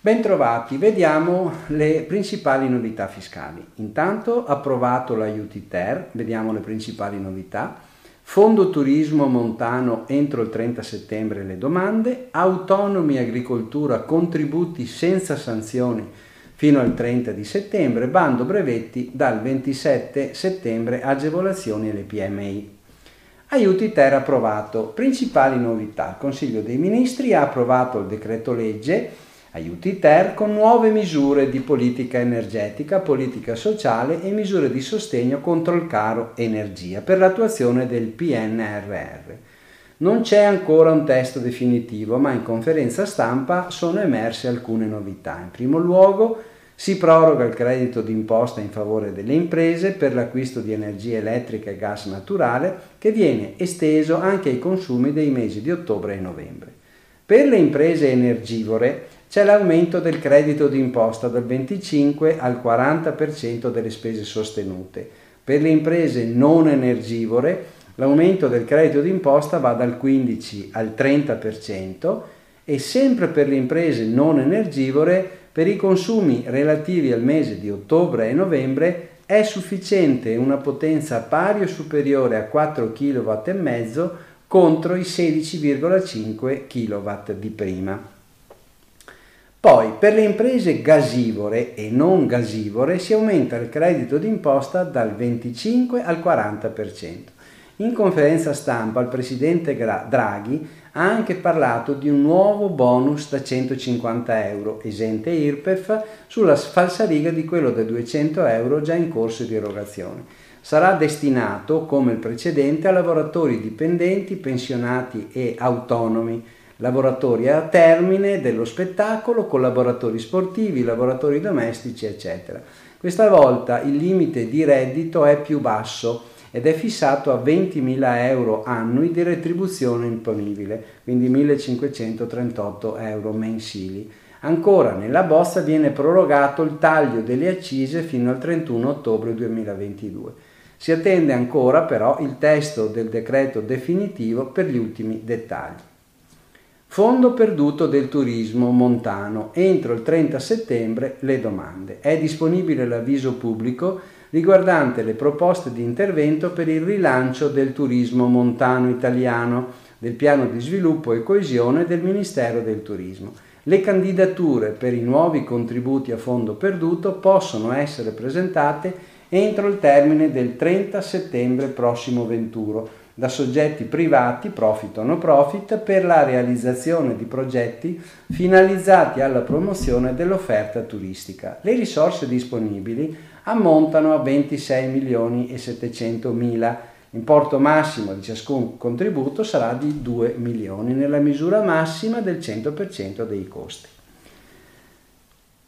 Bentrovati, vediamo le principali novità fiscali. Intanto approvato l'aiuti ter, vediamo le principali novità. Fondo turismo montano entro il 30 settembre le domande, autonomi agricoltura contributi senza sanzioni fino al 30 di settembre, bando brevetti dal 27 settembre agevolazioni alle PMI. Aiuti ter approvato. Principali novità. Il Consiglio dei Ministri ha approvato il decreto legge Aiuti Ter con nuove misure di politica energetica, politica sociale e misure di sostegno contro il caro energia per l'attuazione del PNRR. Non c'è ancora un testo definitivo, ma in conferenza stampa sono emerse alcune novità. In primo luogo, si proroga il credito d'imposta in favore delle imprese per l'acquisto di energia elettrica e gas naturale che viene esteso anche ai consumi dei mesi di ottobre e novembre. Per le imprese energivore c'è l'aumento del credito d'imposta dal 25 al 40% delle spese sostenute. Per le imprese non energivore l'aumento del credito d'imposta va dal 15 al 30% e sempre per le imprese non energivore per i consumi relativi al mese di ottobre e novembre è sufficiente una potenza pari o superiore a 4 kW contro i 16,5 kW di prima. Poi per le imprese gasivore e non gasivore si aumenta il credito d'imposta dal 25 al 40%. In conferenza stampa il presidente Draghi ha anche parlato di un nuovo bonus da 150 euro, esente IRPEF, sulla falsariga di quello da 200 euro già in corso di erogazione. Sarà destinato, come il precedente, a lavoratori dipendenti, pensionati e autonomi lavoratori a termine dello spettacolo, collaboratori sportivi, lavoratori domestici, eccetera. Questa volta il limite di reddito è più basso ed è fissato a 20.000 euro annui di retribuzione imponibile, quindi 1.538 euro mensili. Ancora nella bozza viene prorogato il taglio delle accise fino al 31 ottobre 2022. Si attende ancora però il testo del decreto definitivo per gli ultimi dettagli. Fondo perduto del turismo montano. Entro il 30 settembre le domande. È disponibile l'avviso pubblico riguardante le proposte di intervento per il rilancio del turismo montano italiano, del piano di sviluppo e coesione del Ministero del Turismo. Le candidature per i nuovi contributi a fondo perduto possono essere presentate entro il termine del 30 settembre prossimo venturo da soggetti privati, profit o no profit, per la realizzazione di progetti finalizzati alla promozione dell'offerta turistica. Le risorse disponibili ammontano a 26 milioni e 700 mila. L'importo massimo di ciascun contributo sarà di 2 milioni nella misura massima del 100% dei costi.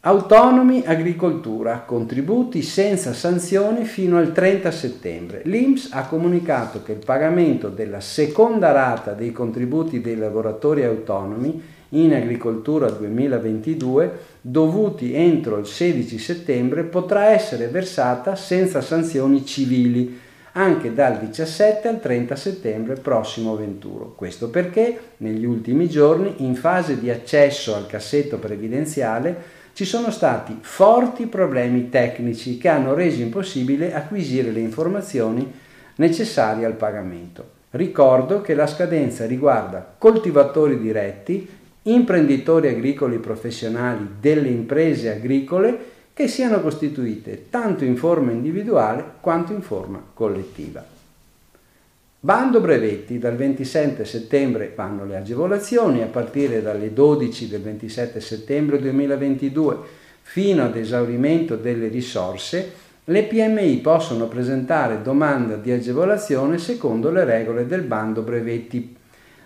Autonomi agricoltura, contributi senza sanzioni fino al 30 settembre. L'INPS ha comunicato che il pagamento della seconda rata dei contributi dei lavoratori autonomi in agricoltura 2022 dovuti entro il 16 settembre potrà essere versata senza sanzioni civili anche dal 17 al 30 settembre prossimo venturo. Questo perché negli ultimi giorni in fase di accesso al cassetto previdenziale ci sono stati forti problemi tecnici che hanno reso impossibile acquisire le informazioni necessarie al pagamento. Ricordo che la scadenza riguarda coltivatori diretti, imprenditori agricoli professionali delle imprese agricole che siano costituite tanto in forma individuale quanto in forma collettiva. Bando brevetti, dal 27 settembre vanno le agevolazioni, a partire dalle 12 del 27 settembre 2022 fino ad esaurimento delle risorse, le PMI possono presentare domanda di agevolazione secondo le regole del bando brevetti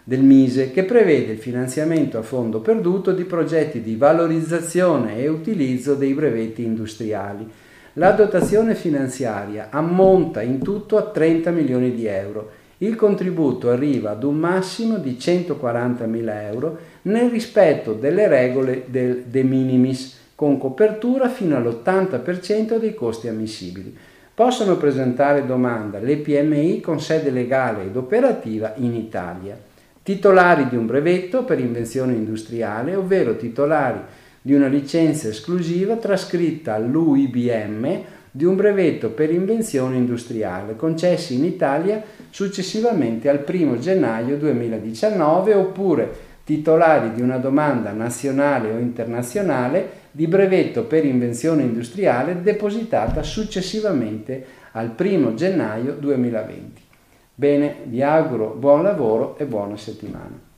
del Mise che prevede il finanziamento a fondo perduto di progetti di valorizzazione e utilizzo dei brevetti industriali. La dotazione finanziaria ammonta in tutto a 30 milioni di euro il contributo arriva ad un massimo di 140.000 euro nel rispetto delle regole del de minimis, con copertura fino all'80% dei costi ammissibili. possono presentare domanda le PMI con sede legale ed operativa in Italia, titolari di un brevetto per invenzione industriale, ovvero titolari di una licenza esclusiva trascritta all'UIBM di un brevetto per invenzione industriale concessi in Italia successivamente al 1 gennaio 2019 oppure titolari di una domanda nazionale o internazionale di brevetto per invenzione industriale depositata successivamente al 1 gennaio 2020. Bene, vi auguro buon lavoro e buona settimana.